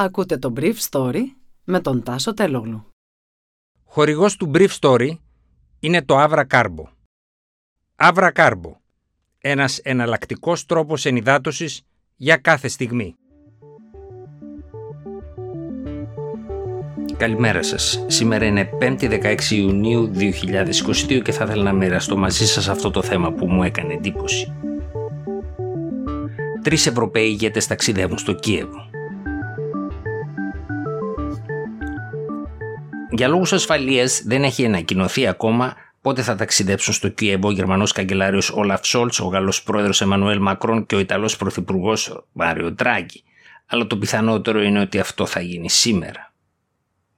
Ακούτε το Brief Story με τον Τάσο Τελόγλου. Χορηγός του Brief Story είναι το Avra Carbo. Avra Carbo. Ένας εναλλακτικός τρόπος ενυδάτωσης για κάθε στιγμή. Καλημέρα σας. Σήμερα είναι 5η 16 Ιουνίου 2022 και θα ήθελα να μοιραστώ μαζί σας αυτό το θέμα που μου έκανε εντύπωση. Τρεις Ευρωπαίοι ηγέτες ταξιδεύουν στο Κίεβο. Για λόγους ασφαλείας δεν έχει ανακοινωθεί ακόμα πότε θα ταξιδέψουν στο Κίεβο ο Γερμανός καγκελάριος Όλαφ Σόλτς, ο Γαλλός πρόεδρος Εμμανουέλ Μακρόν και ο Ιταλός πρωθυπουργός Μάριο Τράγκη. Αλλά το πιθανότερο είναι ότι αυτό θα γίνει σήμερα.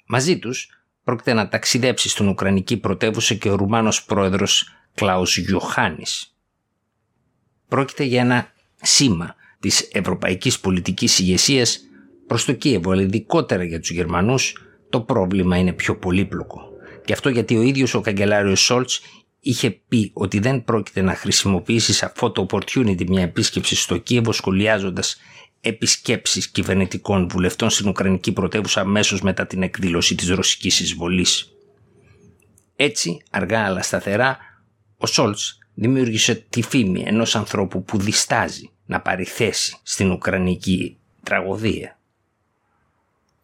Μαζί τους πρόκειται να ταξιδέψει στην Ουκρανική πρωτεύουσα και ο Ρουμάνος πρόεδρος Κλάους Γιωχάνης. Πρόκειται για ένα σήμα της ευρωπαϊκής πολιτικής ηγεσίας προς το Κίεβο, αλλά ειδικότερα για τους Γερμανούς το πρόβλημα είναι πιο πολύπλοκο. Και αυτό γιατί ο ίδιος ο καγκελάριος Σόλτς είχε πει ότι δεν πρόκειται να χρησιμοποιήσει σε αυτό το opportunity μια επίσκεψη στο Κίεβο σχολιάζοντας επισκέψεις κυβερνητικών βουλευτών στην Ουκρανική πρωτεύουσα αμέσως μετά την εκδήλωση της ρωσικής εισβολής. Έτσι, αργά αλλά σταθερά, ο Σόλτς δημιούργησε τη φήμη ενός ανθρώπου που διστάζει να πάρει θέση στην Ουκρανική τραγωδία.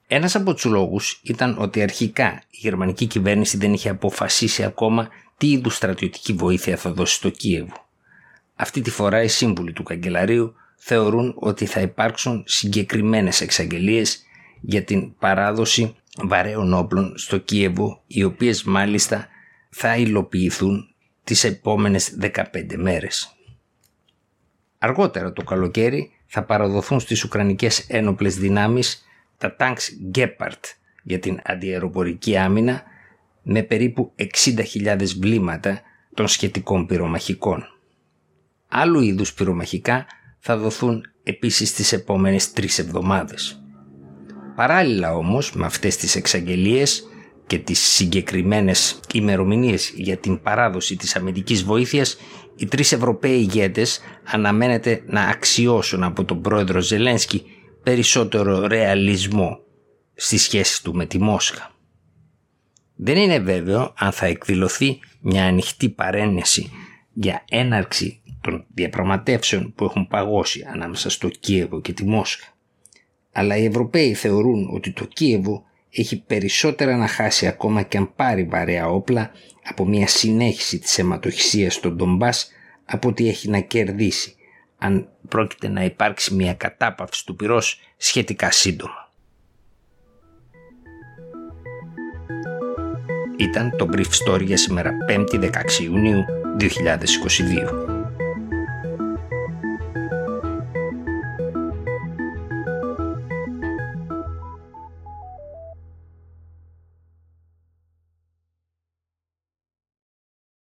Ένας από τους λόγους ήταν ότι αρχικά η γερμανική κυβέρνηση δεν είχε αποφασίσει ακόμα τι είδους στρατιωτική βοήθεια θα δώσει στο Κίεβο. Αυτή τη φορά οι σύμβουλοι του καγκελαρίου θεωρούν ότι θα υπάρξουν συγκεκριμένες εξαγγελίες για την παράδοση βαρέων όπλων στο Κίεβο οι οποίες μάλιστα θα υλοποιηθούν τις επόμενες 15 μέρες. Αργότερα το καλοκαίρι θα παραδοθούν στις Ουκρανικές ένοπλες δυνάμεις τα tanks Gepard για την αντιεροπορική άμυνα με περίπου 60.000 βλήματα των σχετικών πυρομαχικών. Άλλου είδους πυρομαχικά θα δοθούν επίσης τις επόμενες τρεις εβδομάδες. Παράλληλα όμως με αυτές τις εξαγγελίες και τις συγκεκριμένες ημερομηνίες για την παράδοση της αμυντικής βοήθειας, οι τρεις Ευρωπαίοι ηγέτες αναμένεται να αξιώσουν από τον πρόεδρο Ζελένσκι περισσότερο ρεαλισμό στη σχέση του με τη Μόσχα. Δεν είναι βέβαιο αν θα εκδηλωθεί μια ανοιχτή παρένεση για έναρξη των διαπραγματεύσεων που έχουν παγώσει ανάμεσα στο Κίεβο και τη Μόσχα. Αλλά οι Ευρωπαίοι θεωρούν ότι το Κίεβο έχει περισσότερα να χάσει ακόμα και αν πάρει βαρέα όπλα από μια συνέχιση της αιματοχυσίας στον Ντομπάς από ότι έχει να κερδίσει αν πρόκειται να υπάρξει μια κατάπαυση του πυρός σχετικά σύντομα. Ήταν το Brief Story για σήμερα 5η 16 Ιουνίου 2022.